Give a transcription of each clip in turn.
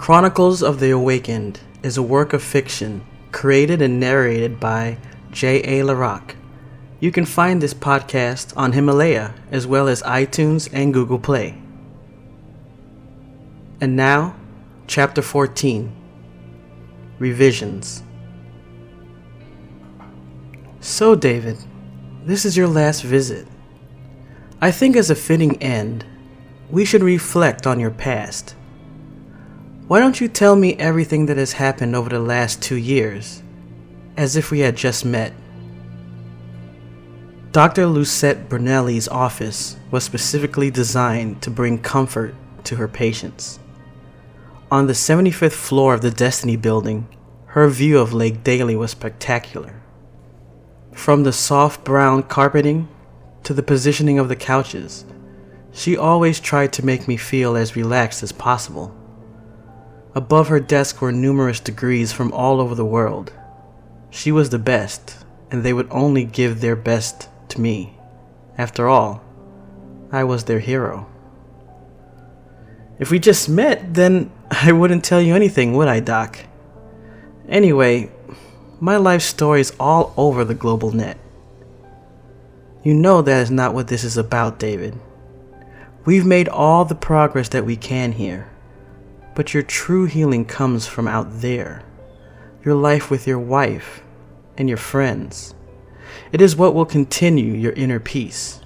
Chronicles of the Awakened is a work of fiction created and narrated by J.A. LaRock. You can find this podcast on Himalaya as well as iTunes and Google Play. And now, Chapter 14 Revisions. So, David, this is your last visit. I think, as a fitting end, we should reflect on your past. Why don't you tell me everything that has happened over the last two years, as if we had just met? Dr. Lucette Brunelli's office was specifically designed to bring comfort to her patients. On the 75th floor of the Destiny building, her view of Lake Daly was spectacular. From the soft brown carpeting to the positioning of the couches, she always tried to make me feel as relaxed as possible. Above her desk were numerous degrees from all over the world. She was the best, and they would only give their best to me. After all, I was their hero. If we just met, then I wouldn't tell you anything, would I, Doc? Anyway, my life story is all over the global net. You know that is not what this is about, David. We've made all the progress that we can here. But your true healing comes from out there. Your life with your wife and your friends. It is what will continue your inner peace.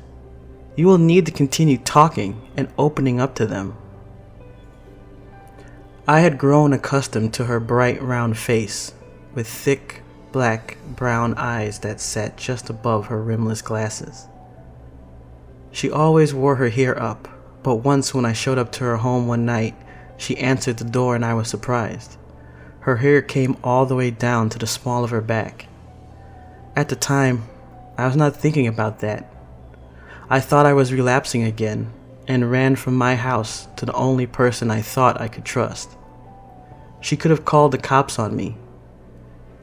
You will need to continue talking and opening up to them. I had grown accustomed to her bright round face, with thick, black, brown eyes that sat just above her rimless glasses. She always wore her hair up, but once when I showed up to her home one night, she answered the door and I was surprised. Her hair came all the way down to the small of her back. At the time, I was not thinking about that. I thought I was relapsing again and ran from my house to the only person I thought I could trust. She could have called the cops on me.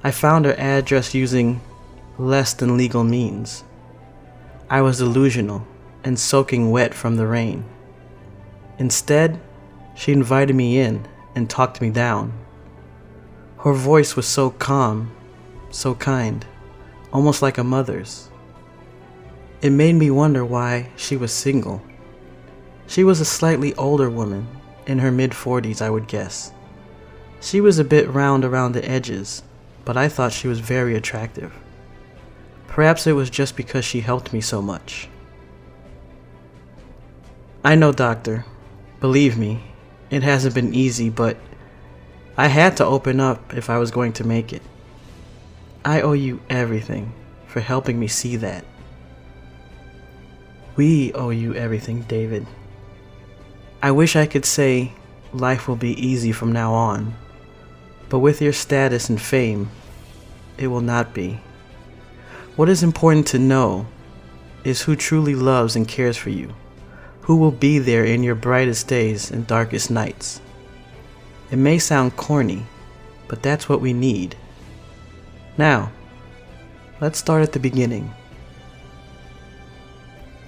I found her address using less than legal means. I was delusional and soaking wet from the rain. Instead, she invited me in and talked me down. Her voice was so calm, so kind, almost like a mother's. It made me wonder why she was single. She was a slightly older woman, in her mid 40s, I would guess. She was a bit round around the edges, but I thought she was very attractive. Perhaps it was just because she helped me so much. I know, Doctor. Believe me, it hasn't been easy, but I had to open up if I was going to make it. I owe you everything for helping me see that. We owe you everything, David. I wish I could say life will be easy from now on, but with your status and fame, it will not be. What is important to know is who truly loves and cares for you who will be there in your brightest days and darkest nights. It may sound corny, but that's what we need. Now, let's start at the beginning.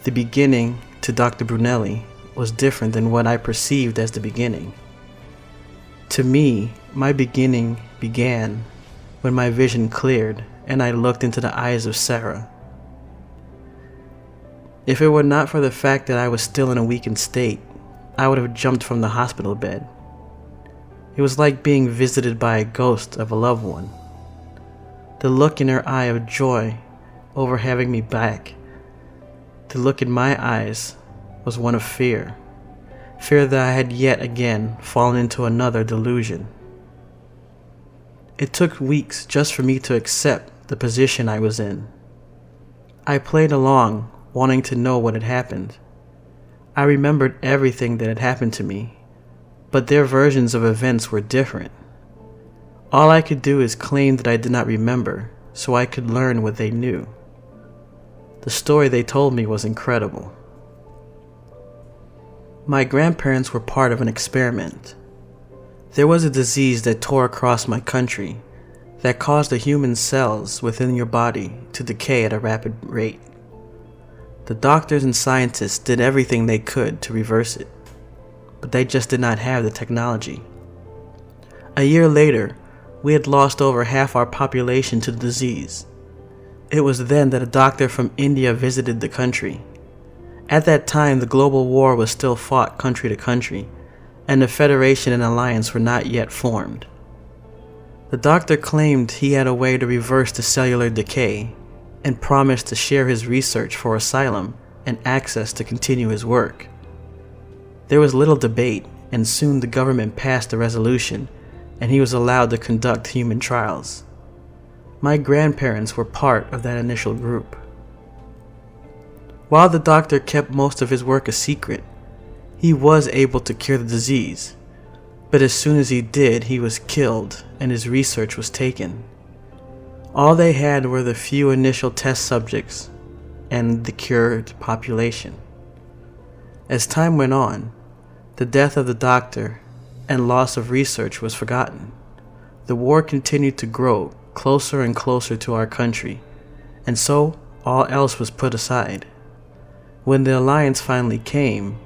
The beginning to Dr. Brunelli was different than what I perceived as the beginning. To me, my beginning began when my vision cleared and I looked into the eyes of Sarah. If it were not for the fact that I was still in a weakened state, I would have jumped from the hospital bed. It was like being visited by a ghost of a loved one. The look in her eye of joy over having me back, the look in my eyes was one of fear. Fear that I had yet again fallen into another delusion. It took weeks just for me to accept the position I was in. I played along wanting to know what had happened. I remembered everything that had happened to me, but their versions of events were different. All I could do is claim that I did not remember so I could learn what they knew. The story they told me was incredible. My grandparents were part of an experiment. There was a disease that tore across my country that caused the human cells within your body to decay at a rapid rate. The doctors and scientists did everything they could to reverse it, but they just did not have the technology. A year later, we had lost over half our population to the disease. It was then that a doctor from India visited the country. At that time, the global war was still fought country to country, and the Federation and Alliance were not yet formed. The doctor claimed he had a way to reverse the cellular decay and promised to share his research for asylum and access to continue his work. There was little debate, and soon the government passed a resolution, and he was allowed to conduct human trials. My grandparents were part of that initial group. While the doctor kept most of his work a secret, he was able to cure the disease, but as soon as he did, he was killed and his research was taken. All they had were the few initial test subjects and the cured population. As time went on, the death of the doctor and loss of research was forgotten. The war continued to grow closer and closer to our country, and so all else was put aside. When the alliance finally came,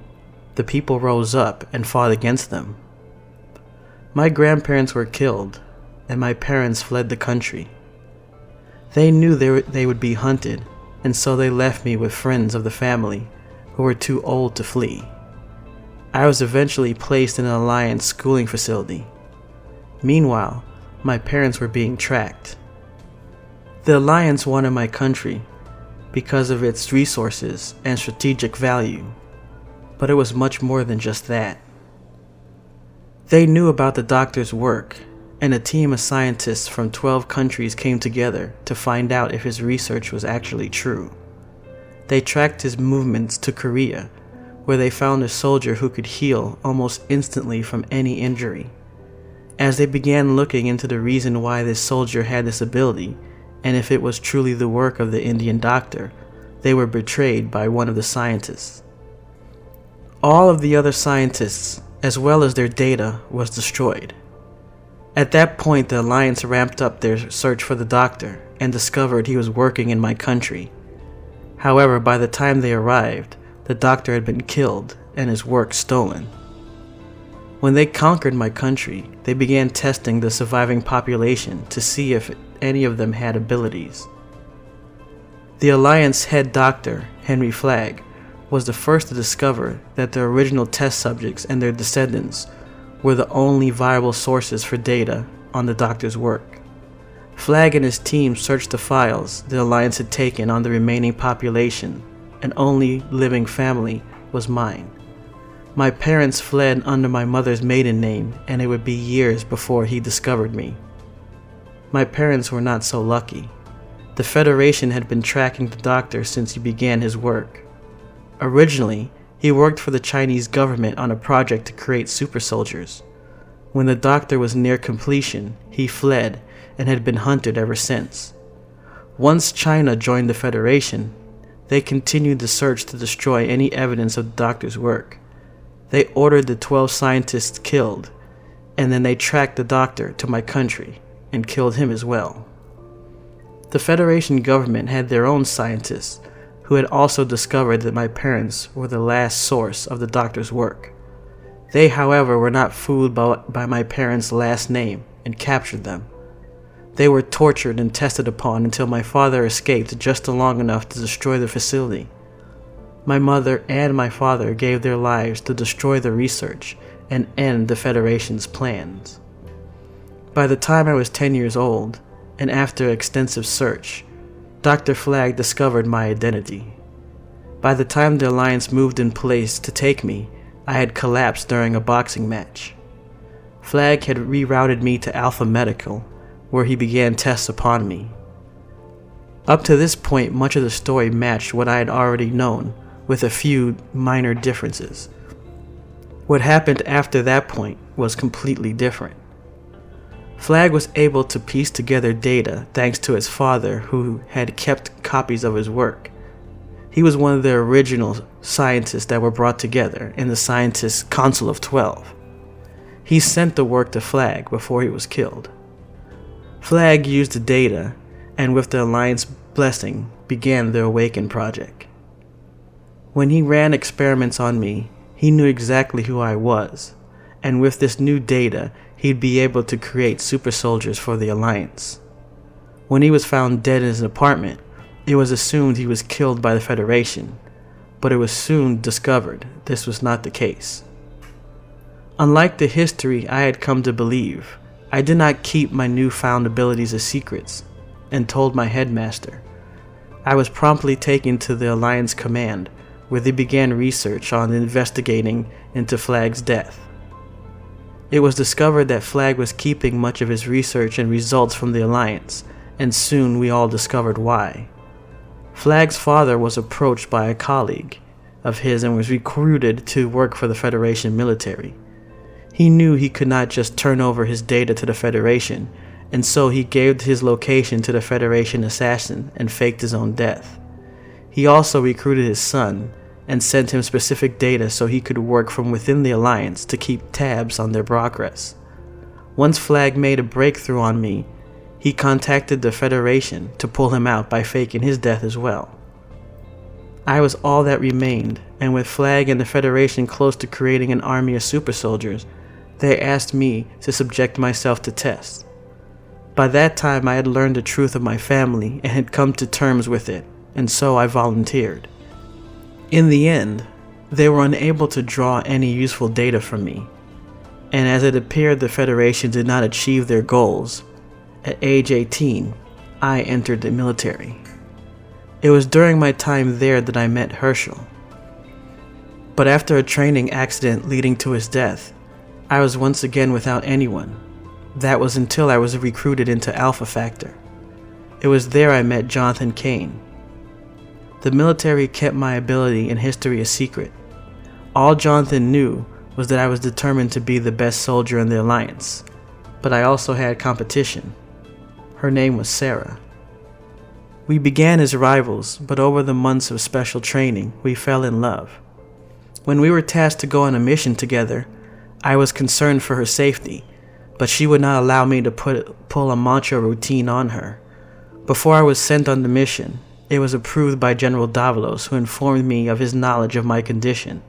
the people rose up and fought against them. My grandparents were killed, and my parents fled the country. They knew they, were, they would be hunted, and so they left me with friends of the family who were too old to flee. I was eventually placed in an Alliance schooling facility. Meanwhile, my parents were being tracked. The Alliance wanted my country because of its resources and strategic value, but it was much more than just that. They knew about the doctor's work and a team of scientists from 12 countries came together to find out if his research was actually true. They tracked his movements to Korea, where they found a soldier who could heal almost instantly from any injury. As they began looking into the reason why this soldier had this ability, and if it was truly the work of the Indian doctor, they were betrayed by one of the scientists. All of the other scientists, as well as their data, was destroyed. At that point, the Alliance ramped up their search for the doctor and discovered he was working in my country. However, by the time they arrived, the doctor had been killed and his work stolen. When they conquered my country, they began testing the surviving population to see if any of them had abilities. The Alliance head doctor, Henry Flagg, was the first to discover that the original test subjects and their descendants were the only viable sources for data on the doctor's work. Flagg and his team searched the files the Alliance had taken on the remaining population, and only living family was mine. My parents fled under my mother's maiden name, and it would be years before he discovered me. My parents were not so lucky. The Federation had been tracking the doctor since he began his work. Originally, he worked for the Chinese government on a project to create super soldiers. When the doctor was near completion, he fled and had been hunted ever since. Once China joined the Federation, they continued the search to destroy any evidence of the doctor's work. They ordered the 12 scientists killed, and then they tracked the doctor to my country and killed him as well. The Federation government had their own scientists who had also discovered that my parents were the last source of the doctor's work. They, however, were not fooled by, by my parents' last name and captured them. They were tortured and tested upon until my father escaped just long enough to destroy the facility. My mother and my father gave their lives to destroy the research and end the Federation's plans. By the time I was 10 years old, and after extensive search, Dr. Flagg discovered my identity. By the time the Alliance moved in place to take me, I had collapsed during a boxing match. Flagg had rerouted me to Alpha Medical, where he began tests upon me. Up to this point, much of the story matched what I had already known, with a few minor differences. What happened after that point was completely different. Flagg was able to piece together data thanks to his father, who had kept copies of his work. He was one of the original scientists that were brought together in the Scientists' Council of Twelve. He sent the work to Flagg before he was killed. Flagg used the data, and with the Alliance blessing, began the Awaken project. When he ran experiments on me, he knew exactly who I was, and with this new data, he'd be able to create super soldiers for the Alliance. When he was found dead in his apartment, it was assumed he was killed by the Federation, but it was soon discovered this was not the case. Unlike the history I had come to believe, I did not keep my newfound abilities as secrets and told my headmaster. I was promptly taken to the Alliance command, where they began research on investigating into Flagg's death. It was discovered that Flagg was keeping much of his research and results from the Alliance, and soon we all discovered why. Flagg's father was approached by a colleague of his and was recruited to work for the Federation military. He knew he could not just turn over his data to the Federation, and so he gave his location to the Federation assassin and faked his own death. He also recruited his son and sent him specific data so he could work from within the Alliance to keep tabs on their progress. Once Flagg made a breakthrough on me, he contacted the Federation to pull him out by faking his death as well. I was all that remained, and with Flagg and the Federation close to creating an army of super soldiers, they asked me to subject myself to tests. By that time, I had learned the truth of my family and had come to terms with it, and so I volunteered. In the end, they were unable to draw any useful data from me, and as it appeared the Federation did not achieve their goals, at age 18, I entered the military. It was during my time there that I met Herschel. But after a training accident leading to his death, I was once again without anyone. That was until I was recruited into Alpha Factor. It was there I met Jonathan Kane. The military kept my ability and history a secret. All Jonathan knew was that I was determined to be the best soldier in the Alliance, but I also had competition. Her name was Sarah. We began as rivals, but over the months of special training, we fell in love. When we were tasked to go on a mission together, I was concerned for her safety, but she would not allow me to put, pull a mantra routine on her. Before I was sent on the mission, it was approved by General Davalos, who informed me of his knowledge of my condition.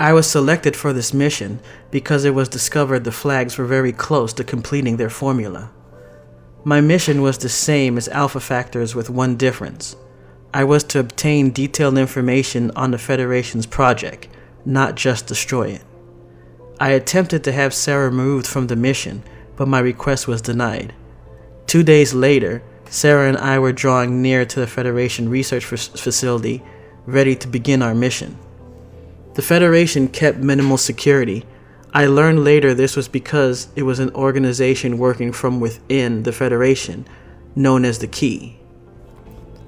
I was selected for this mission because it was discovered the Flaggs were very close to completing their formula. My mission was the same as Alpha Factor's with one difference. I was to obtain detailed information on the Federation's project, not just destroy it. I attempted to have Sarah removed from the mission, but my request was denied. Two days later, Sarah and I were drawing near to the Federation research facility, ready to begin our mission. The Federation kept minimal security. I learned later this was because it was an organization working from within the Federation, known as the Key.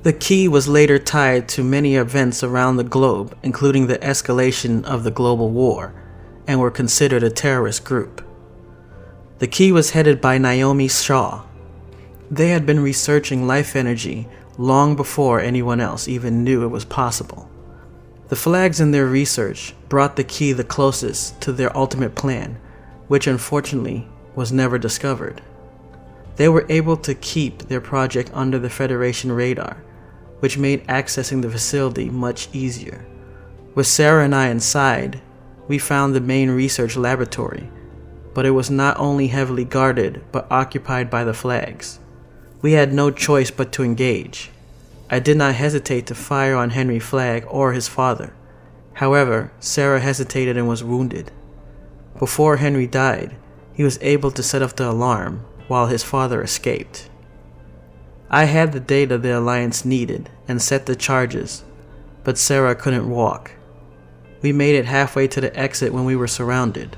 The Key was later tied to many events around the globe, including the escalation of the global war and were considered a terrorist group. The key was headed by Naomi Shaw. They had been researching life energy long before anyone else even knew it was possible. The Flaggs in their research brought the key the closest to their ultimate plan, which unfortunately was never discovered. They were able to keep their project under the Federation radar, which made accessing the facility much easier. With Sarah and I inside, we found the main research laboratory, but it was not only heavily guarded but occupied by the Flaggs. We had no choice but to engage. I did not hesitate to fire on Henry Flagg or his father. However, Sarah hesitated and was wounded. Before Henry died, he was able to set off the alarm while his father escaped. I had the data the Alliance needed and set the charges, but Sarah couldn't walk. We made it halfway to the exit when we were surrounded.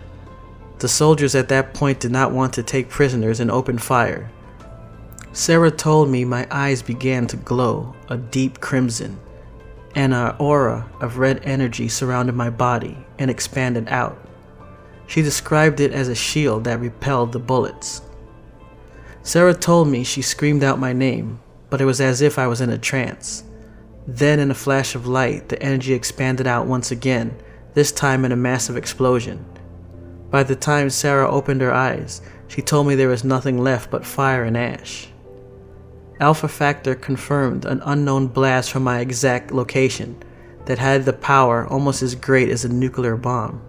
The soldiers at that point did not want to take prisoners and opened fire. Sarah told me my eyes began to glow a deep crimson, and an aura of red energy surrounded my body and expanded out. She described it as a shield that repelled the bullets. Sarah told me she screamed out my name, but it was as if I was in a trance. Then, in a flash of light, the energy expanded out once again, this time in a massive explosion. By the time Sarah opened her eyes, she told me there was nothing left but fire and ash. Alpha Factor confirmed an unknown blast from my exact location that had the power almost as great as a nuclear bomb.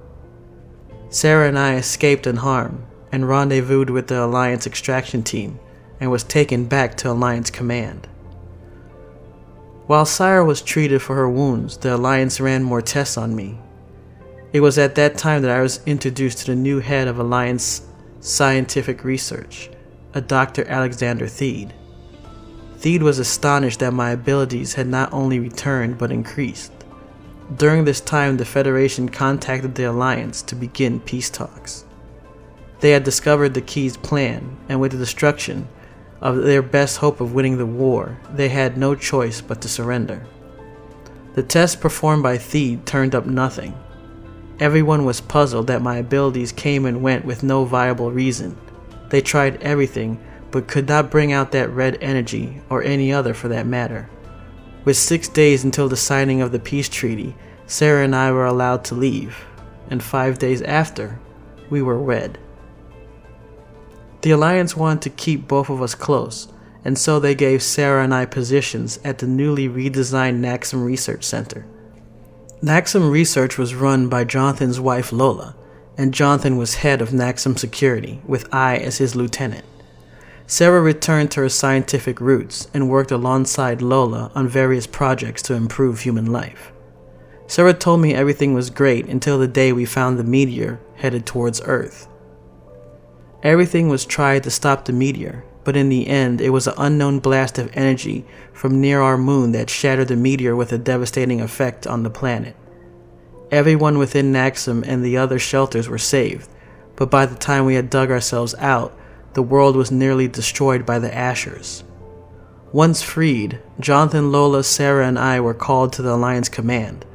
Sarah and I escaped unharmed, and rendezvoused with the Alliance extraction team and was taken back to Alliance Command. While Sarah was treated for her wounds, the Alliance ran more tests on me. It was at that time that I was introduced to the new head of Alliance Scientific Research, a Dr. Alexander Theed. Theed was astonished that my abilities had not only returned but increased. During this time, the Federation contacted the Alliance to begin peace talks. They had discovered the Key's plan, and with the destruction of their best hope of winning the war, they had no choice but to surrender. The tests performed by Theed turned up nothing. Everyone was puzzled that my abilities came and went with no viable reason. They tried everything, but could not bring out that red energy, or any other for that matter. With six days until the signing of the peace treaty, Sarah and I were allowed to leave, and five days after, we were wed. The Alliance wanted to keep both of us close, and so they gave Sarah and I positions at the newly redesigned Naxxam Research Center. Naxxam Research was run by Jonathan's wife Lola, and Jonathan was head of Naxxam Security, with I as his lieutenant. Sarah returned to her scientific roots and worked alongside Lola on various projects to improve human life. Sarah told me everything was great until the day we found the meteor headed towards Earth. Everything was tried to stop the meteor, but in the end, it was an unknown blast of energy from near our moon that shattered the meteor with a devastating effect on the planet. Everyone within Naxxam and the other shelters were saved, but by the time we had dug ourselves out, the world was nearly destroyed by the Ashers. Once freed, Jonathan, Lola, Sarah, and I were called to the Alliance command.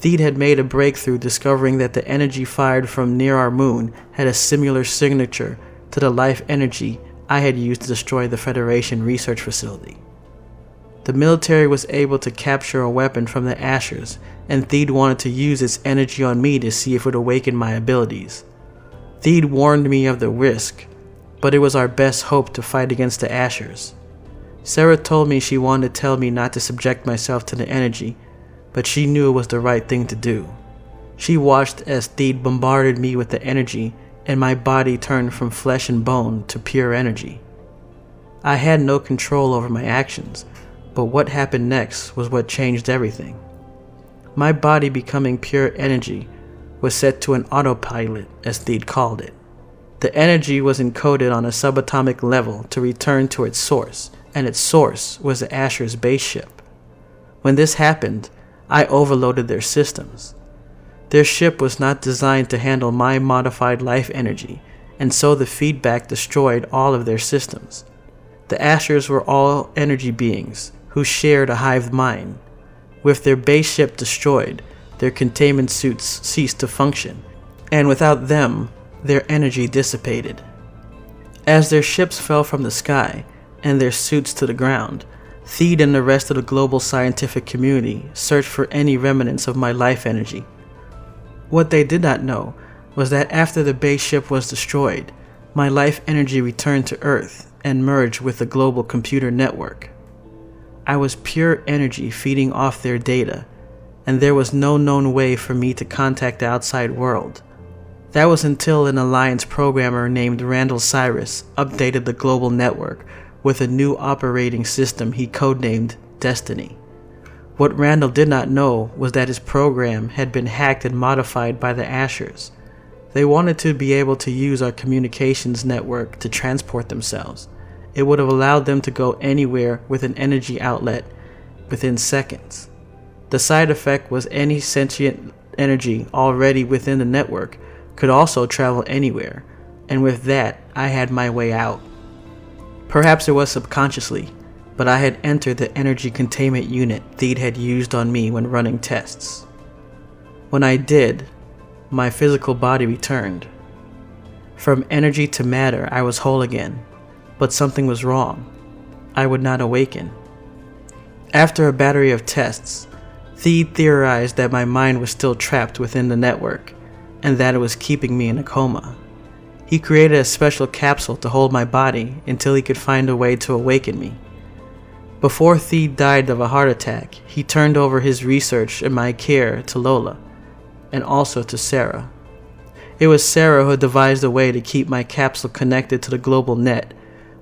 Theed had made a breakthrough discovering that the energy fired from near our moon had a similar signature to the life energy I had used to destroy the Federation research facility. The military was able to capture a weapon from the Ashers, and Theed wanted to use its energy on me to see if it would awaken my abilities. Theed warned me of the risk, but it was our best hope to fight against the Ashers. Sarah told me she wanted to tell me not to subject myself to the energy, but she knew it was the right thing to do. She watched as Theed bombarded me with the energy, and my body turned from flesh and bone to pure energy. I had no control over my actions, but what happened next was what changed everything. My body becoming pure energy was set to an autopilot, as Theed called it. The energy was encoded on a subatomic level to return to its source, and its source was the Asher's base ship. When this happened, I overloaded their systems. Their ship was not designed to handle my modified life energy, and so the feedback destroyed all of their systems. The Ashers were all energy beings who shared a hive mind. With their base ship destroyed, their containment suits ceased to function, and without them, their energy dissipated. As their ships fell from the sky and their suits to the ground, Theed and the rest of the global scientific community searched for any remnants of my life energy. What they did not know was that after the base ship was destroyed, my life energy returned to Earth and merged with the global computer network. I was pure energy feeding off their data, and there was no known way for me to contact the outside world. That was until an Alliance programmer named Randall Cyrus updated the global network with a new operating system he codenamed Destiny. What Randall did not know was that his program had been hacked and modified by the Ashers. They wanted to be able to use our communications network to transport themselves. It would have allowed them to go anywhere with an energy outlet within seconds. The side effect was any sentient energy already within the network could also travel anywhere, and with that, I had my way out. Perhaps it was subconsciously, but I had entered the energy containment unit Theed had used on me when running tests. When I did, my physical body returned. From energy to matter, I was whole again, but something was wrong. I would not awaken. After a battery of tests, Theed theorized that my mind was still trapped within the network and that it was keeping me in a coma. He created a special capsule to hold my body until he could find a way to awaken me. Before Theed died of a heart attack, he turned over his research and my care to Lola, and also to Sarah. It was Sarah who devised a way to keep my capsule connected to the global net,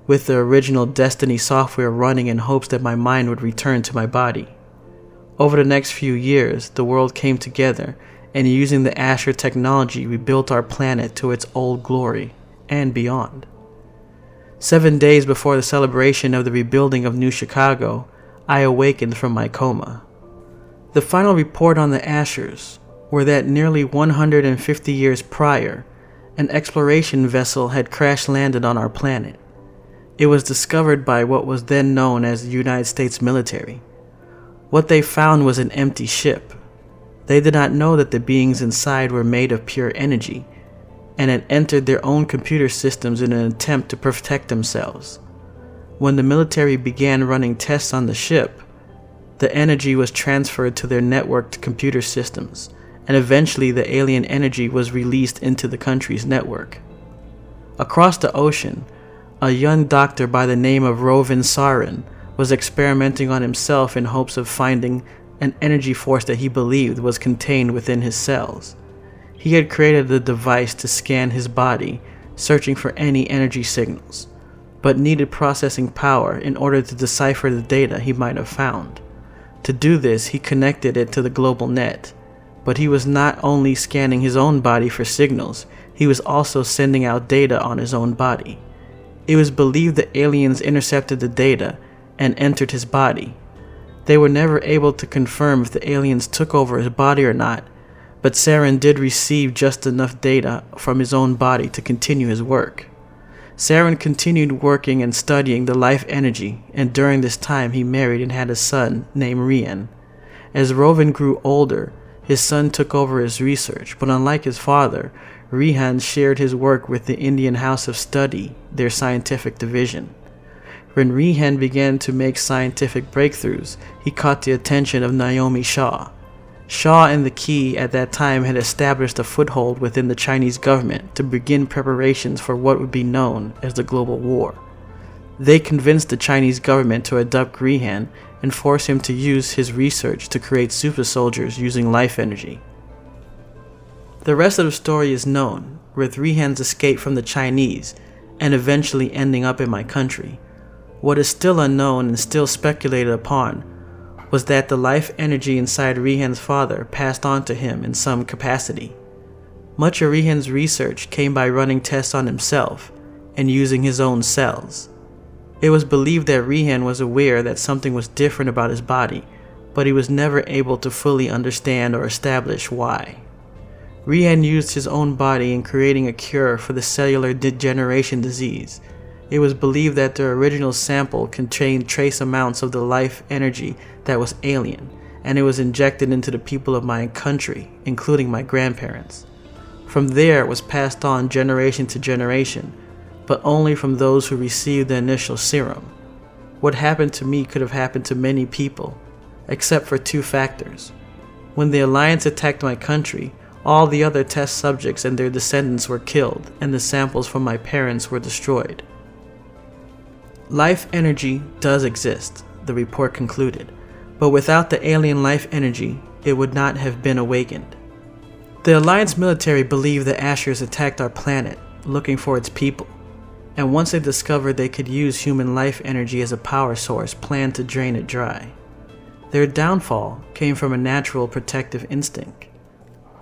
with the original Destiny software running in hopes that my mind would return to my body. Over the next few years, the world came together, and using the Asher technology, we built our planet to its old glory and beyond. Seven days before the celebration of the rebuilding of New Chicago, I awakened from my coma. The final report on the Ashers were that nearly 150 years prior, an exploration vessel had crash landed on our planet. It was discovered by what was then known as the United States military. What they found was an empty ship. They did not know that the beings inside were made of pure energy and had entered their own computer systems in an attempt to protect themselves. When the military began running tests on the ship, the energy was transferred to their networked computer systems and eventually the alien energy was released into the country's network. Across the ocean, a young doctor by the name of Rovin Sarin was experimenting on himself in hopes of finding an energy force that he believed was contained within his cells. He had created a device to scan his body, searching for any energy signals, but needed processing power in order to decipher the data he might have found. To do this, he connected it to the global net but he was not only scanning his own body for signals, he was also sending out data on his own body. It was believed that aliens intercepted the data and entered his body. They were never able to confirm if the aliens took over his body or not, but Saren did receive just enough data from his own body to continue his work. Saren continued working and studying the life energy, and during this time he married and had a son named Rian. As Rovin grew older, his son took over his research, but unlike his father, Rihan shared his work with the Indian House of Study, their scientific division. When Rehan began to make scientific breakthroughs, he caught the attention of Naomi Shaw. Shaw and the Key at that time had established a foothold within the Chinese government to begin preparations for what would be known as the Global War. They convinced the Chinese government to adopt Rehan and force him to use his research to create super soldiers using life energy. The rest of the story is known, with Rihan's escape from the Chinese and eventually ending up in my country. What is still unknown and still speculated upon was that the life energy inside Rihan's father passed on to him in some capacity. Much of Rihan's research came by running tests on himself and using his own cells. It was believed that Rihan was aware that something was different about his body, but he was never able to fully understand or establish why. Rihan used his own body in creating a cure for the cellular degeneration disease. It was believed that the original sample contained trace amounts of the life energy that was alien, and it was injected into the people of my country, including my grandparents. From there, it was passed on generation to generation but only from those who received the initial serum. What happened to me could have happened to many people, except for two factors. When the Alliance attacked my country, all the other test subjects and their descendants were killed, and the samples from my parents were destroyed. Life energy does exist, the report concluded, but without the alien life energy, it would not have been awakened. The Alliance military believed the Ashers attacked our planet, looking for its people and once they discovered they could use human life energy as a power source, planned to drain it dry. Their downfall came from a natural protective instinct.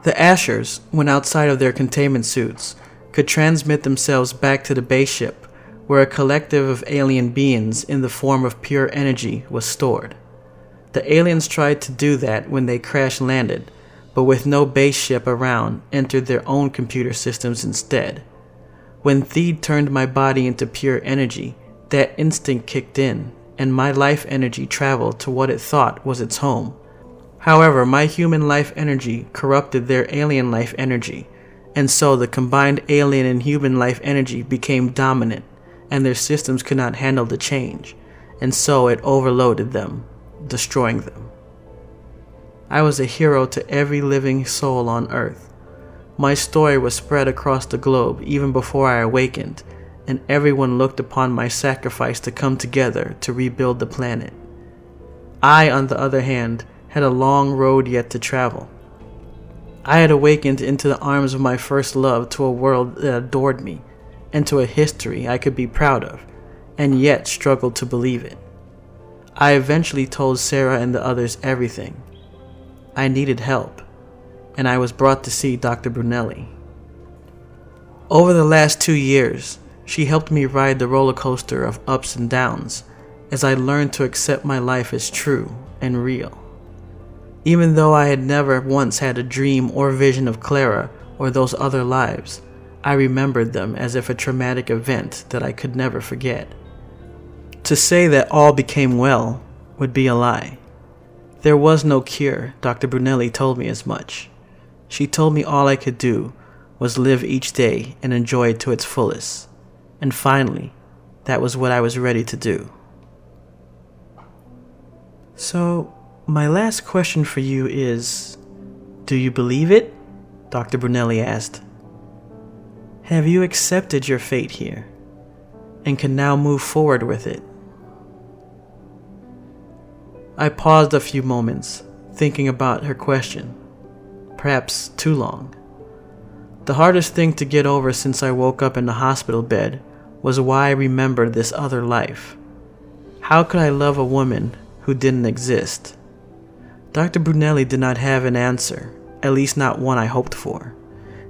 The Ashers, when outside of their containment suits, could transmit themselves back to the base ship, where a collective of alien beings in the form of pure energy was stored. The aliens tried to do that when they crash landed, but with no base ship around, entered their own computer systems instead. When Theed turned my body into pure energy, that instinct kicked in, and my life energy traveled to what it thought was its home. However, my human life energy corrupted their alien life energy, and so the combined alien and human life energy became dominant, and their systems could not handle the change, and so it overloaded them, destroying them. I was a hero to every living soul on earth. My story was spread across the globe even before I awakened, and everyone looked upon my sacrifice to come together to rebuild the planet. I, on the other hand, had a long road yet to travel. I had awakened into the arms of my first love to a world that adored me, and to a history I could be proud of, and yet struggled to believe it. I eventually told Sarah and the others everything. I needed help, and I was brought to see Dr. Brunelli. Over the last two years, she helped me ride the roller coaster of ups and downs as I learned to accept my life as true and real. Even though I had never once had a dream or vision of Clara or those other lives, I remembered them as if a traumatic event that I could never forget. To say that all became well would be a lie. There was no cure, Dr. Brunelli told me as much. She told me all I could do was live each day and enjoy it to its fullest. And finally, that was what I was ready to do. So, my last question for you is Do you believe it? Dr. Brunelli asked. Have you accepted your fate here and can now move forward with it? I paused a few moments, thinking about her question. Perhaps too long. The hardest thing to get over since I woke up in the hospital bed was why I remembered this other life. How could I love a woman who didn't exist? Dr. Brunelli did not have an answer, at least not one I hoped for.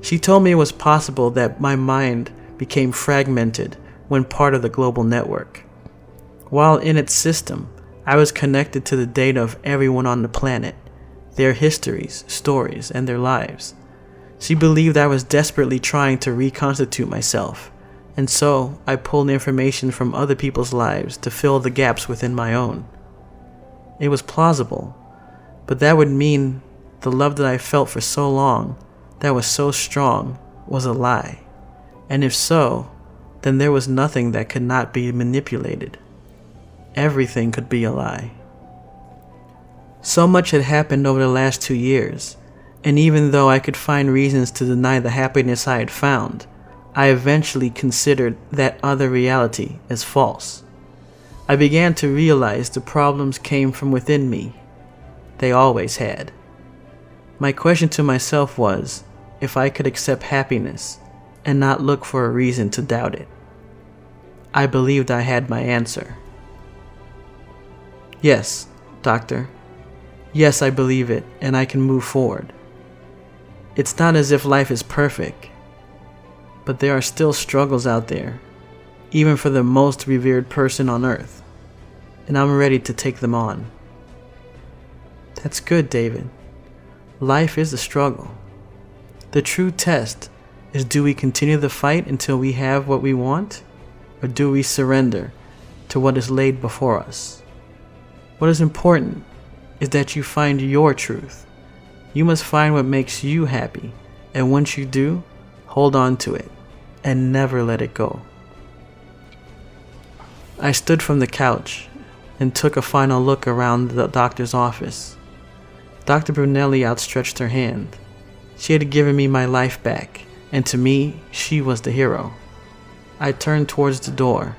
She told me it was possible that my mind became fragmented when part of the global network. While in its system, I was connected to the data of everyone on the planet, their histories, stories, and their lives. She believed I was desperately trying to reconstitute myself, and so I pulled information from other people's lives to fill the gaps within my own. It was plausible, but that would mean the love that I felt for so long, that was so strong, was a lie. And if so, then there was nothing that could not be manipulated. Everything could be a lie. So much had happened over the last two years and even though I could find reasons to deny the happiness I had found, I eventually considered that other reality as false. I began to realize the problems came from within me. They always had. My question to myself was if I could accept happiness and not look for a reason to doubt it. I believed I had my answer. Yes, doctor. Yes, I believe it, and I can move forward. It's not as if life is perfect, but there are still struggles out there, even for the most revered person on earth, and I'm ready to take them on. That's good, David. Life is a struggle. The true test is do we continue the fight until we have what we want, or do we surrender to what is laid before us? What is important is that you find your truth you must find what makes you happy, and once you do, hold on to it and never let it go. I stood from the couch and took a final look around the doctor's office. Dr. Brunelli outstretched her hand. She had given me my life back, and to me, she was the hero. I turned towards the door.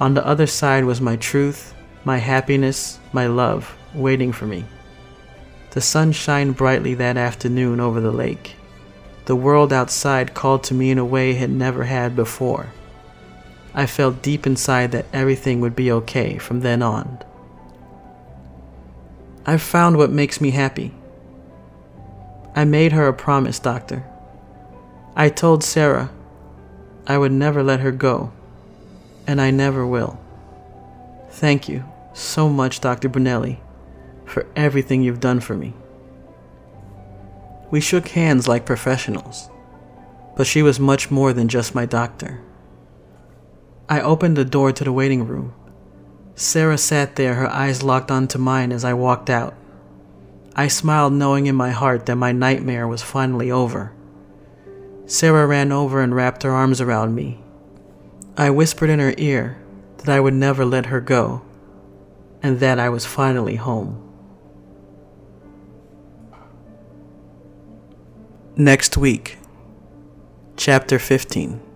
On the other side was my truth, my happiness, my love, waiting for me. The sun shined brightly that afternoon over the lake. The world outside called to me in a way it had never had before. I felt deep inside that everything would be okay from then on. I've found what makes me happy. I made her a promise, Doctor. I told Sarah I would never let her go, and I never will. Thank you so much, Dr. Brunelli for everything you've done for me. We shook hands like professionals, but she was much more than just my doctor. I opened the door to the waiting room. Sarah sat there, her eyes locked onto mine as I walked out. I smiled, knowing in my heart that my nightmare was finally over. Sarah ran over and wrapped her arms around me. I whispered in her ear that I would never let her go, and that I was finally home. Next week, Chapter 15